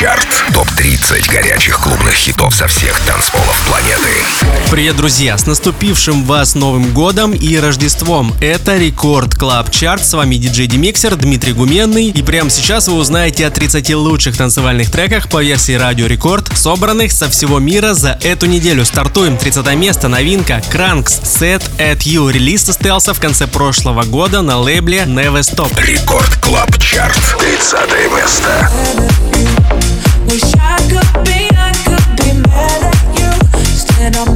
Чарт. Топ-30 горячих клубных хитов со всех танцполов планеты. Привет, друзья! С наступившим вас Новым Годом и Рождеством! Это Record Club Chart. С вами диджей Демиксер Дмитрий Гуменный. И прямо сейчас вы узнаете о 30 лучших танцевальных треках по версии Радио Рекорд, собранных со всего мира за эту неделю. Стартуем 30 место. Новинка Кранкс Set at You. Релиз состоялся в конце прошлого года на лейбле Never Stop. Record Club Chart. 30 место. Wish I could be, I could be mad at you. Instead, I'm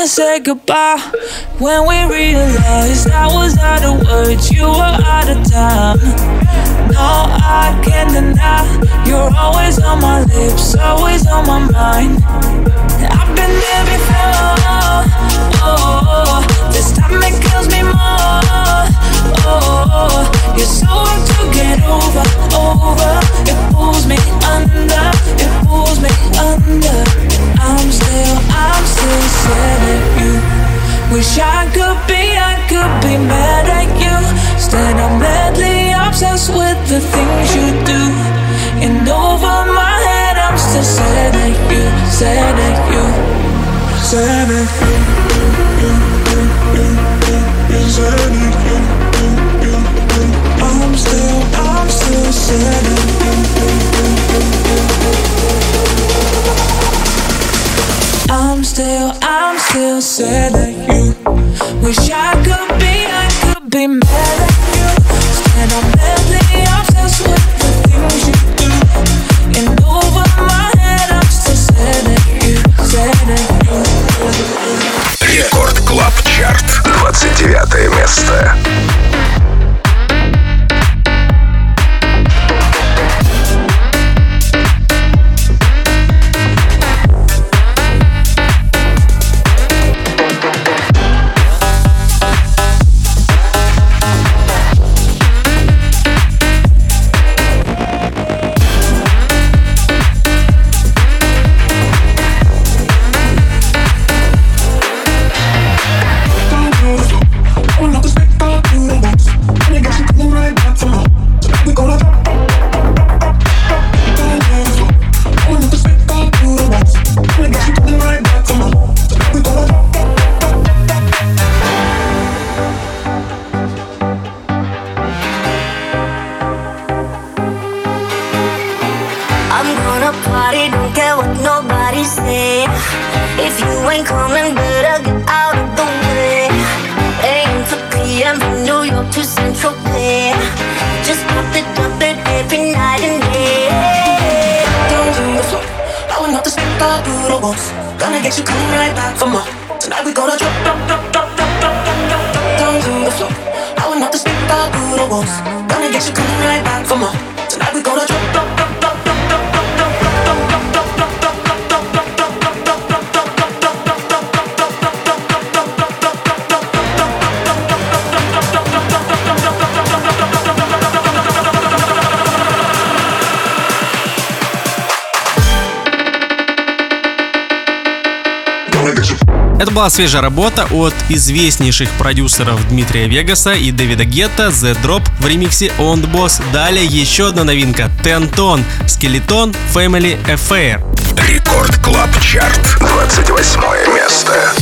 and said goodbye when we realized I was out of words, you were out of time. No, I can't deny you're always on my lips, always on my mind. I've been there before. Oh, this time it kills me more. Oh, you're so hard to get over, over. It pulls me under, it pulls me under. I'm still, I'm still sad at you. Wish I could be, I could be mad at you. Instead, I'm madly obsessed with the things you do. And over my head, I'm still sad at you, you, you. You. I'm still, I'm still sad I'm still, I'm still sad at you. Wish I could be, I could be mad подкаста. Ain't coming, better get out of the way. AM to PM from New York to Central Bay. Just pop it, drop it every night and day. went up the step, I do the once. Gonna get you coming right back for more. Tonight we gonna drop, drop, drop, drop, drop, drop, drop, drop, down to the floor. Went up the I do the once. Gonna get you coming right back for more. Это была свежая работа от известнейших продюсеров Дмитрия Вегаса и Дэвида Гетта The Drop в ремиксе Öwnboss. Далее еще одна новинка Ten Ton Skeleton Family Affair. Record Club Chart. 28 место.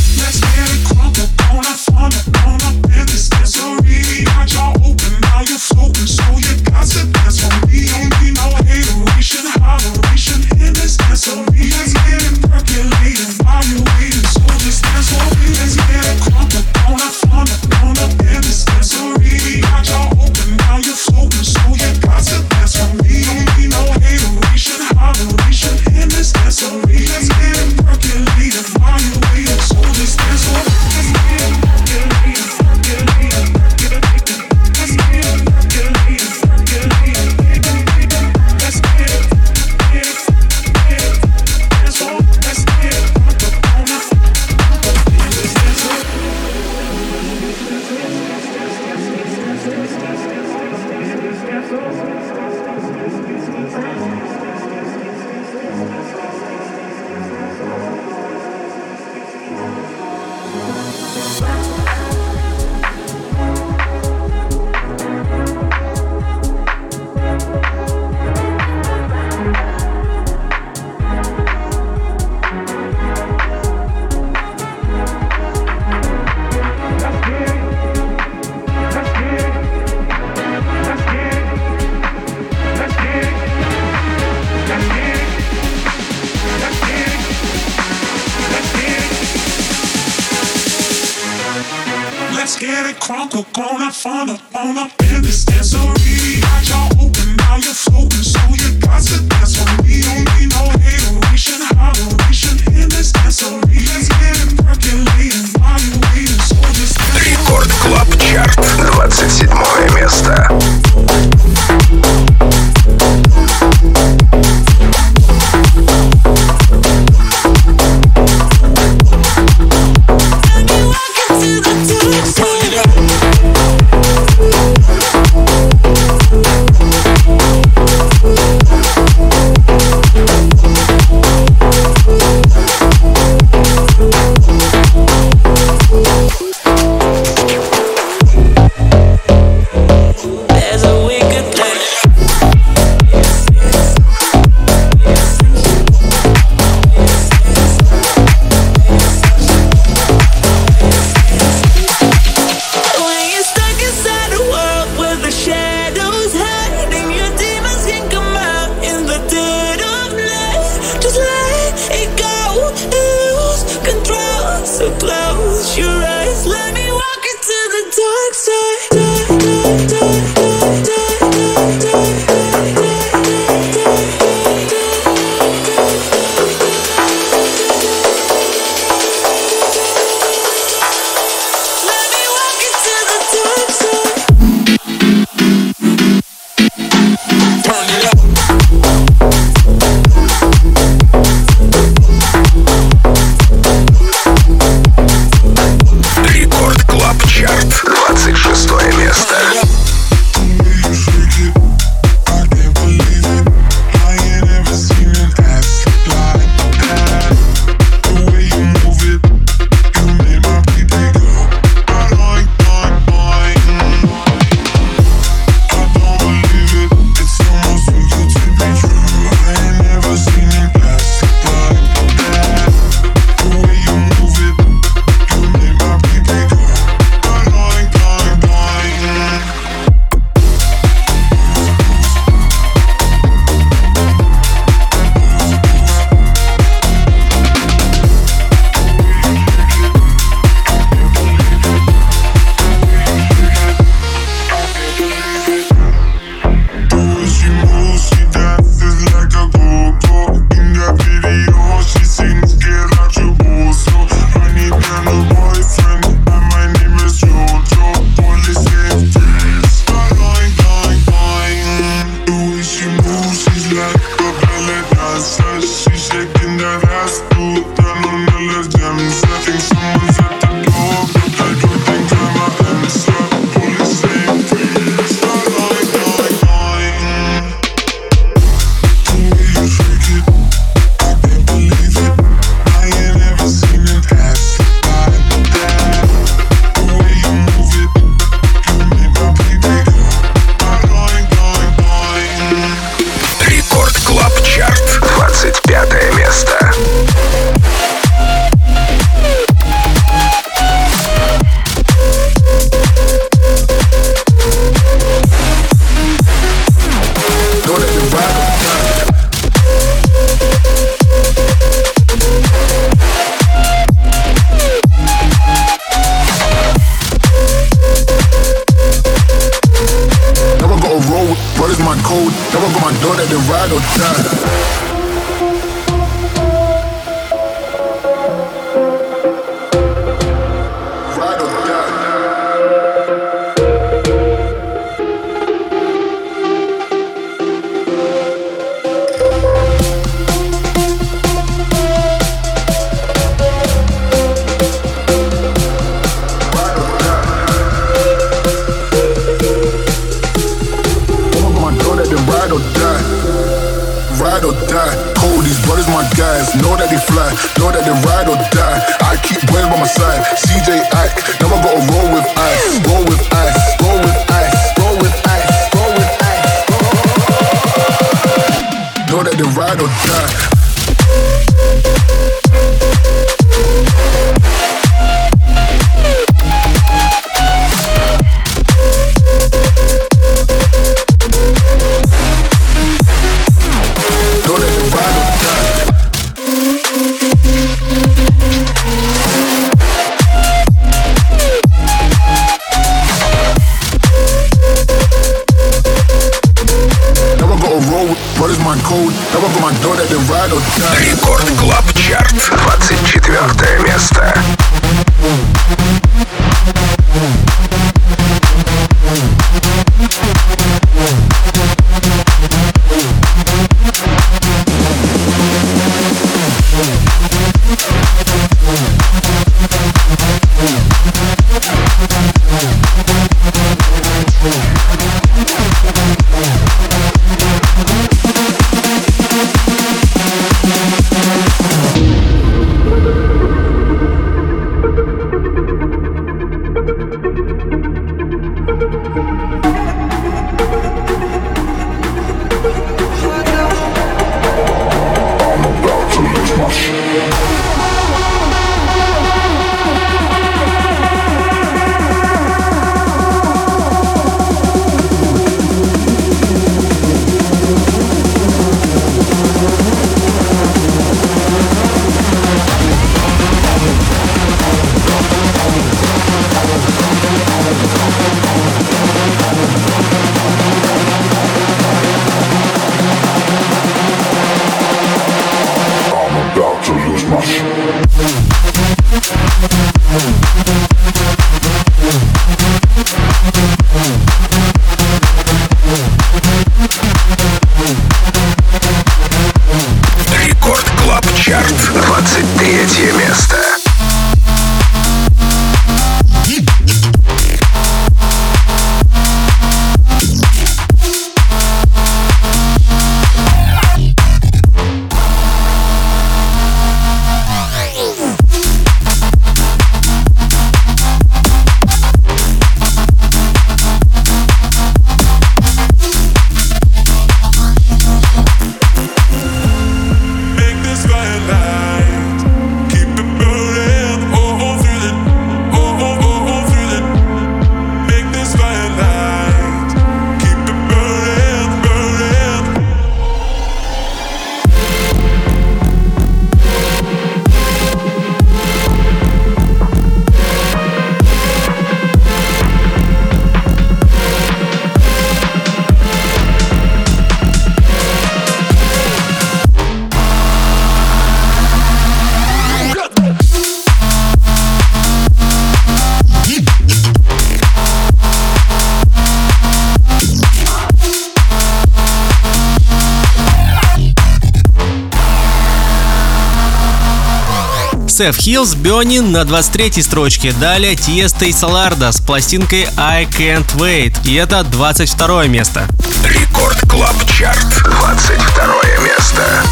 Seth Hills, Burning на 23 строчке. Далее Tiësto и Solardo с пластинкой I Can't Wait. И это 22 место. Record Club Chart. 22 место.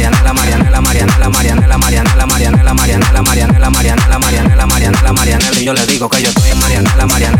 Marianela, Marianela, Marianela, Marianela, Marianela, Marianela, Marianela, Marianela, Marianela, Marianela, Marianela, Marianela, y yo le digo que yo estoy en Marianela, Marianela,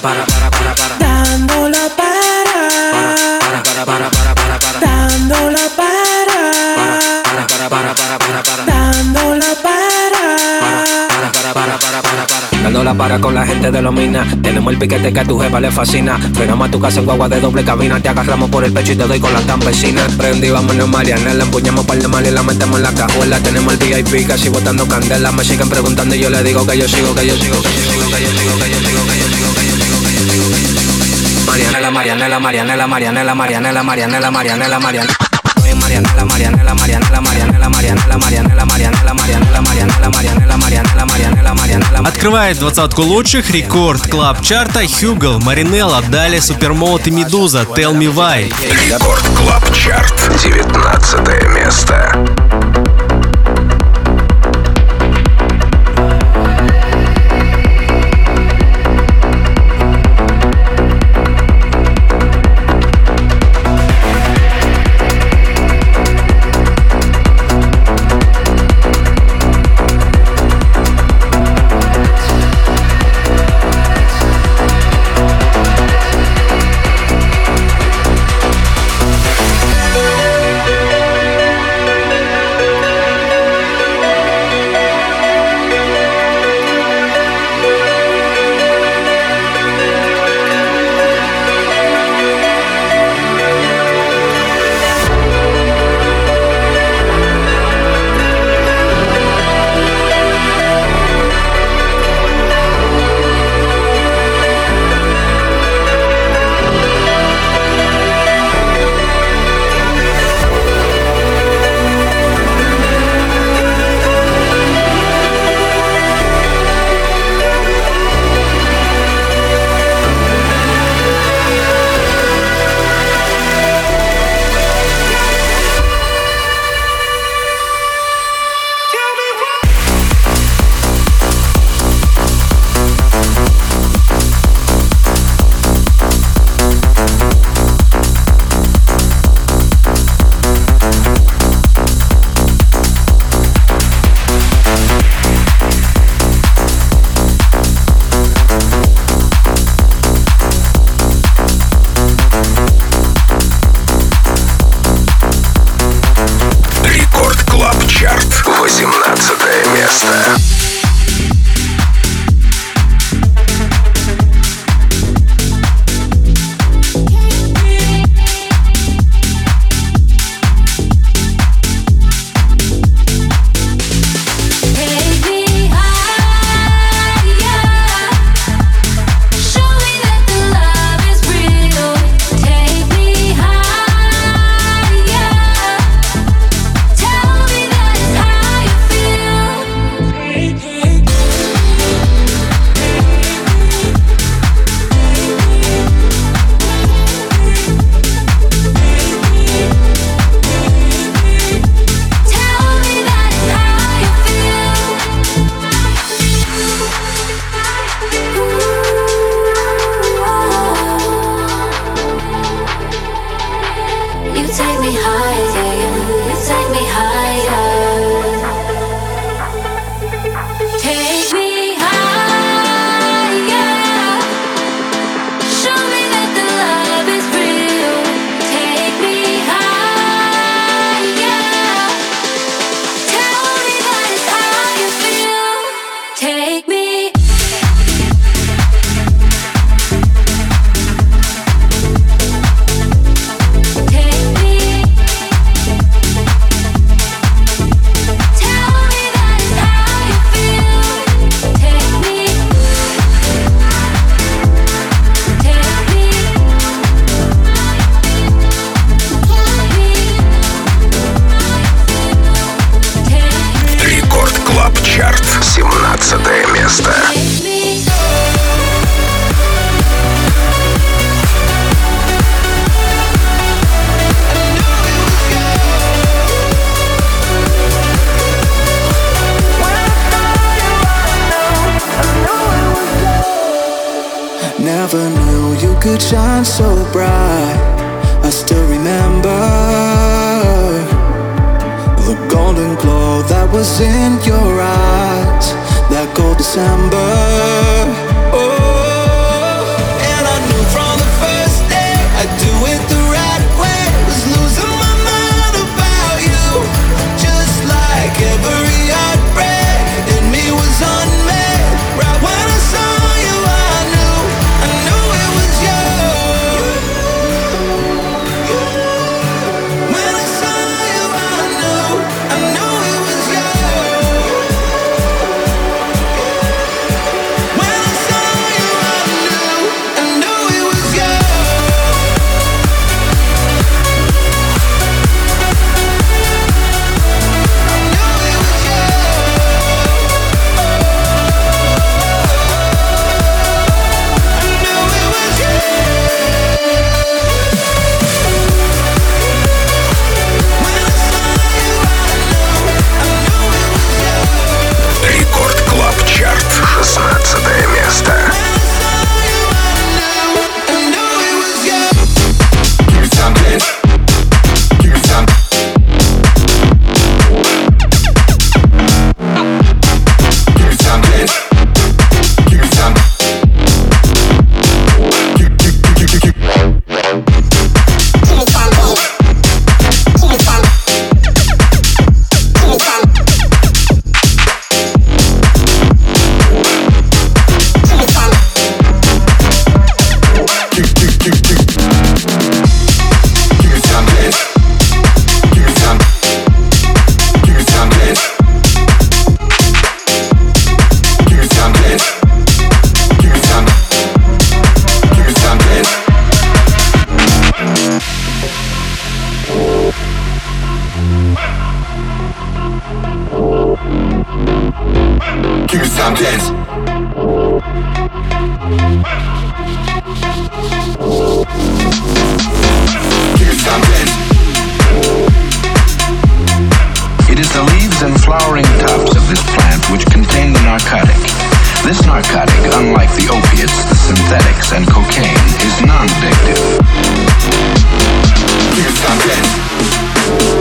para, para, para, para, para, para. dándolo para, Para, para, para, para, para, para. dándolo para, Para, para, para, para, para, para. dándolo para. Para, para, para, para, para, para. Dando la para con la gente de los minas. Tenemos el piquete que a tu jefa le fascina. Frenamos a tu casa en guagua de doble cabina. Te agarramos por el pecho y te doy con las campesinas. Prendí, vámonos Marianela. Empuñamos par de mal y la metemos en la cajuela. Tenemos el VIP casi botando candela. Me siguen preguntando y yo le digo que yo sigo, que yo sigo, que yo sigo, que yo sigo, que yo sigo, Marianela, Marianela, Marianela, Marianela, Marianela, Marianela, Marianela, Marianela. Soy Marianela, Marianela, Marianela, Marianela, Marianela, Marianela, Marianela, Marianela, Marianela, Marianela, Mariанela, Mariанela, Mariанela. Открывает двадцатку лучших рекорд клаб чарта Хьюгл, Маринелла, далее Супермоут и Медуза, Tell Me Why. Рекорд Клаб Чарт. 19 место.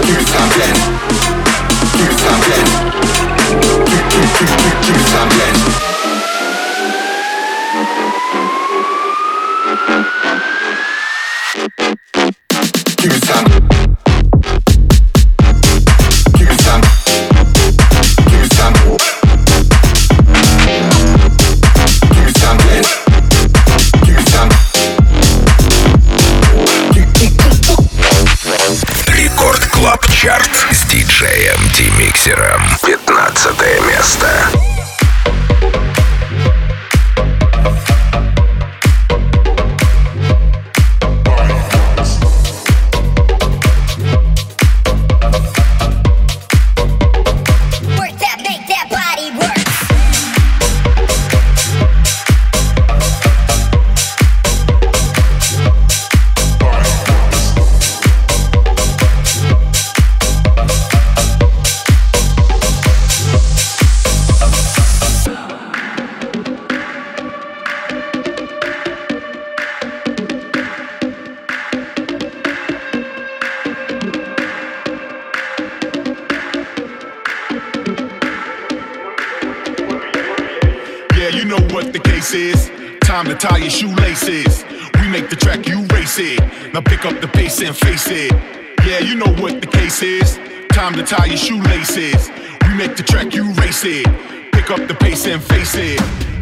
Ultra pleine, ultra pleine, ultra pleine.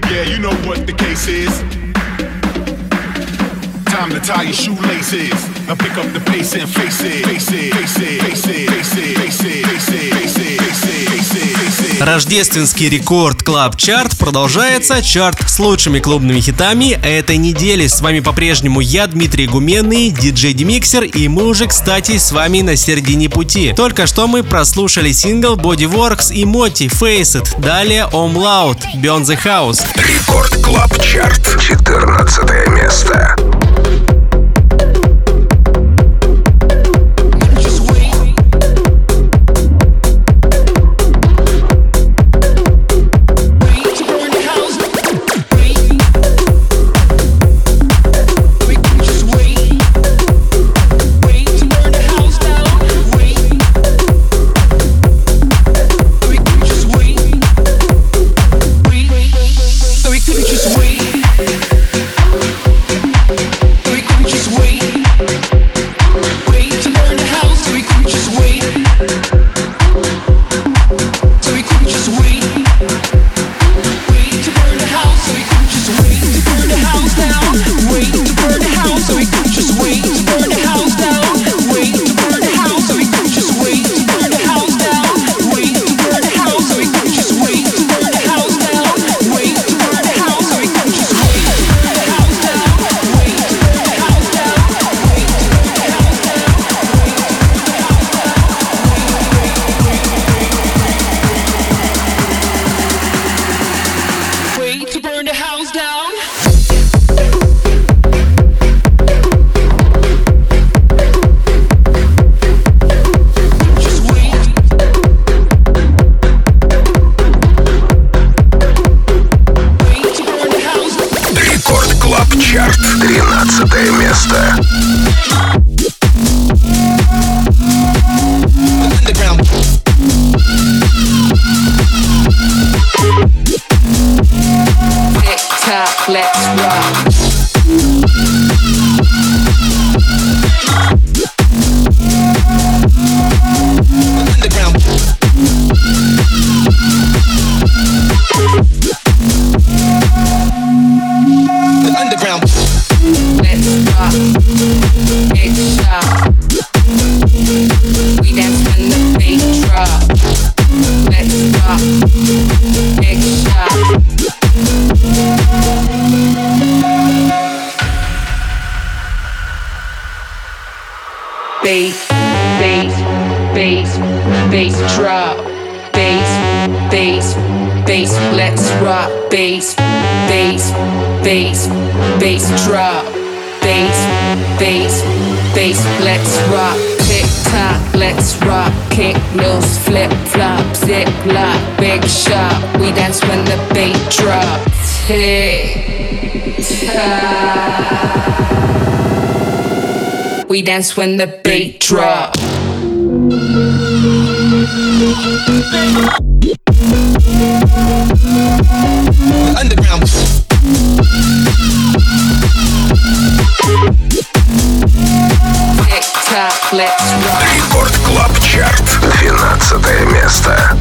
Yeah, you know what the case is. Time to tie your shoelaces. Now pick up the pace and. Face it, face it, face it, face it, face it, face it, face it, face it, face it, face it. Рождественский Record Club Chart продолжается. Чарт с лучшими клубными хитами этой недели. С вами по-прежнему я, Дмитрий Гуменный, диджей Демиксер, и мы уже, кстати, с вами на середине пути. Только что мы прослушали сингл Bodyworx и MOTi Face It. Далее Om Loud, Beyond the House. Record Club Chart, 14 место. Hey. We dance when the beat drop. Underground. Tick tock, let's rock. Рекорд Клаб Чарт. 12 место.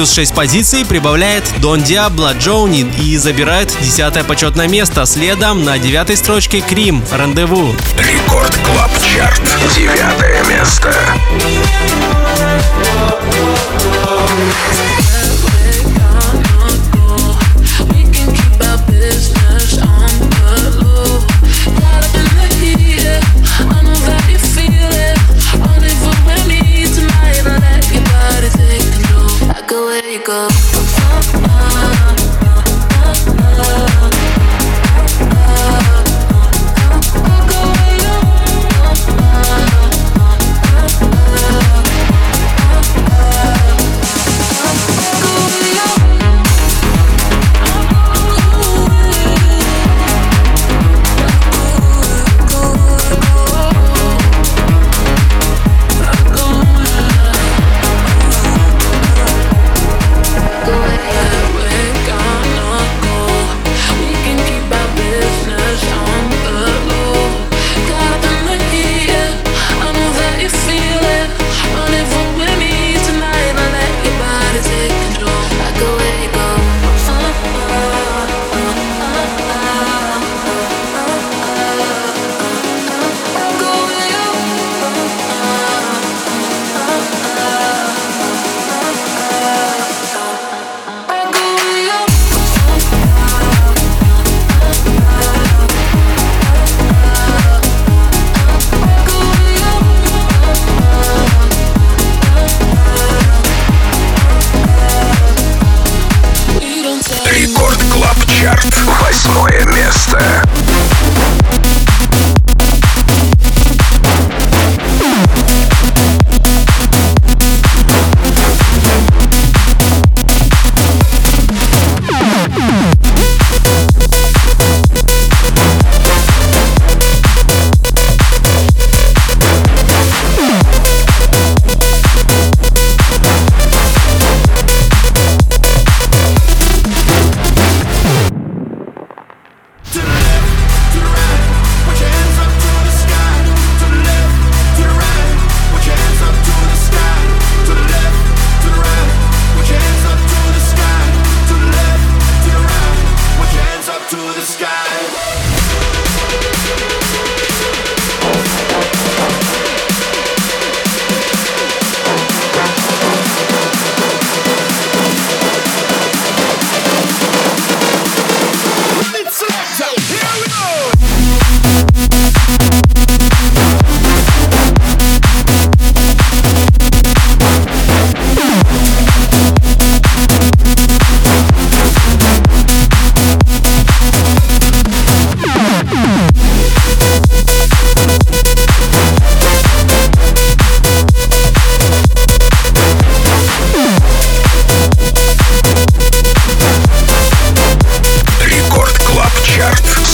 Плюс 6 позиций прибавляет Don Diablo Journey и забирает 10 почетное место. Следом на девятой строчке Kream Rendezvous. Record Club Chart. Девятое место. Рекорд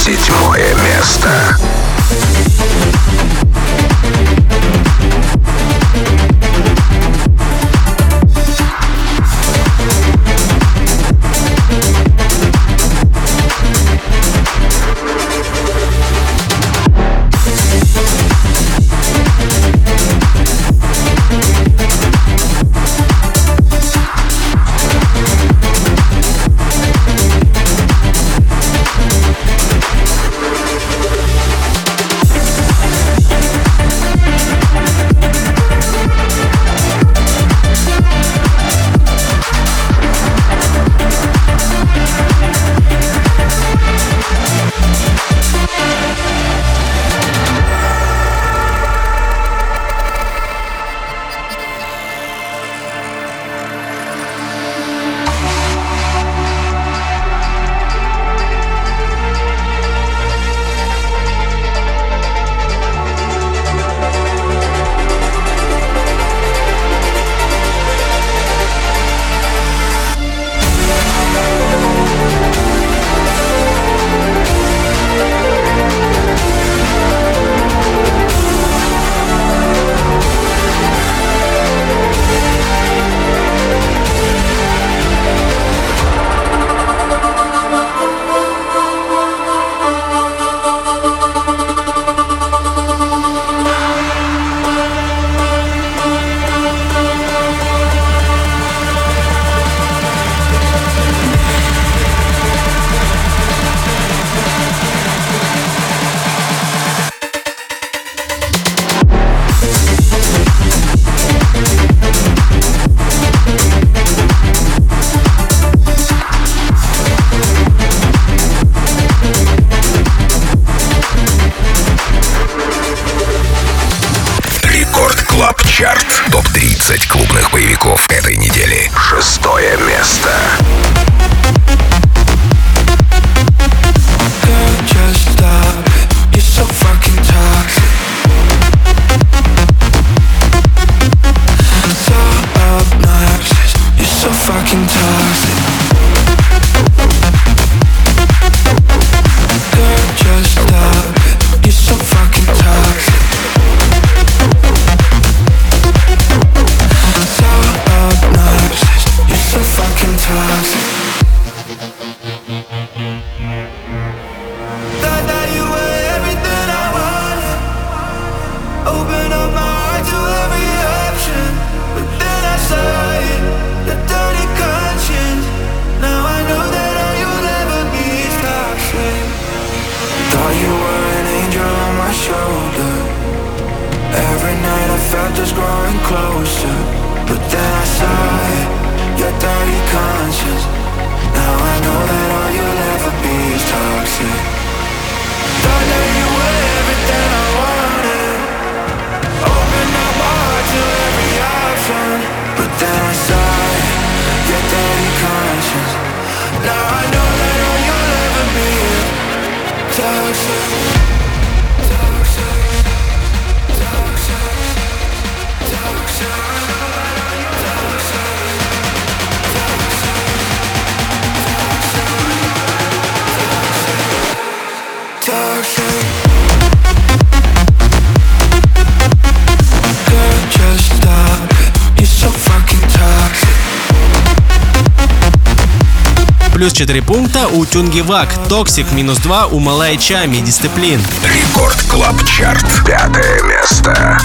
сетью. Плюс 4 пункта у Tungevaag. Toxic минус 2 у Malaa и Tchami. Discipline. Record Club Chart. Пятое место.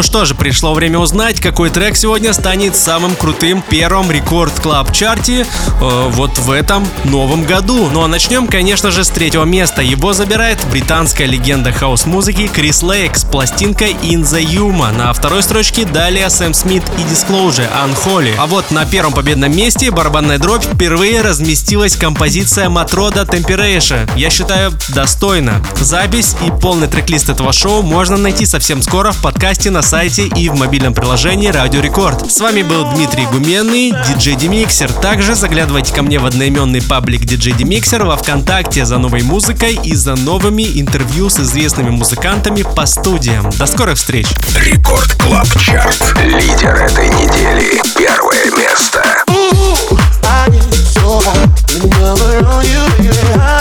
algunos что же, пришло время узнать, какой трек сегодня станет самым крутым первым Record Club Chart е э, вот в этом новом году. Ну а начнем, конечно же, с третьего места. Его забирает британская легенда хаус-музыки Крис Лейк с пластинкой In the Yuma. На второй строчке далее Сэм Смит и Disclosure Unholy. А вот на первом победном месте барабанная дробь впервые разместилась композиция Matroda Temptation. Я считаю, достойно. Запись и полный трек-лист этого шоу можно найти совсем скоро в подкасте на сайте и в мобильном приложении Радио Рекорд. С вами был Дмитрий Гуменный, диджей Демиксер. Также заглядывайте ко мне в одноименный паблик диджей Демиксер во Вконтакте за новой музыкой и за новыми интервью с известными музыкантами по студиям. До скорых встреч! Рекорд Клаб Чарт. Лидер этой недели. Первое место. Know I want you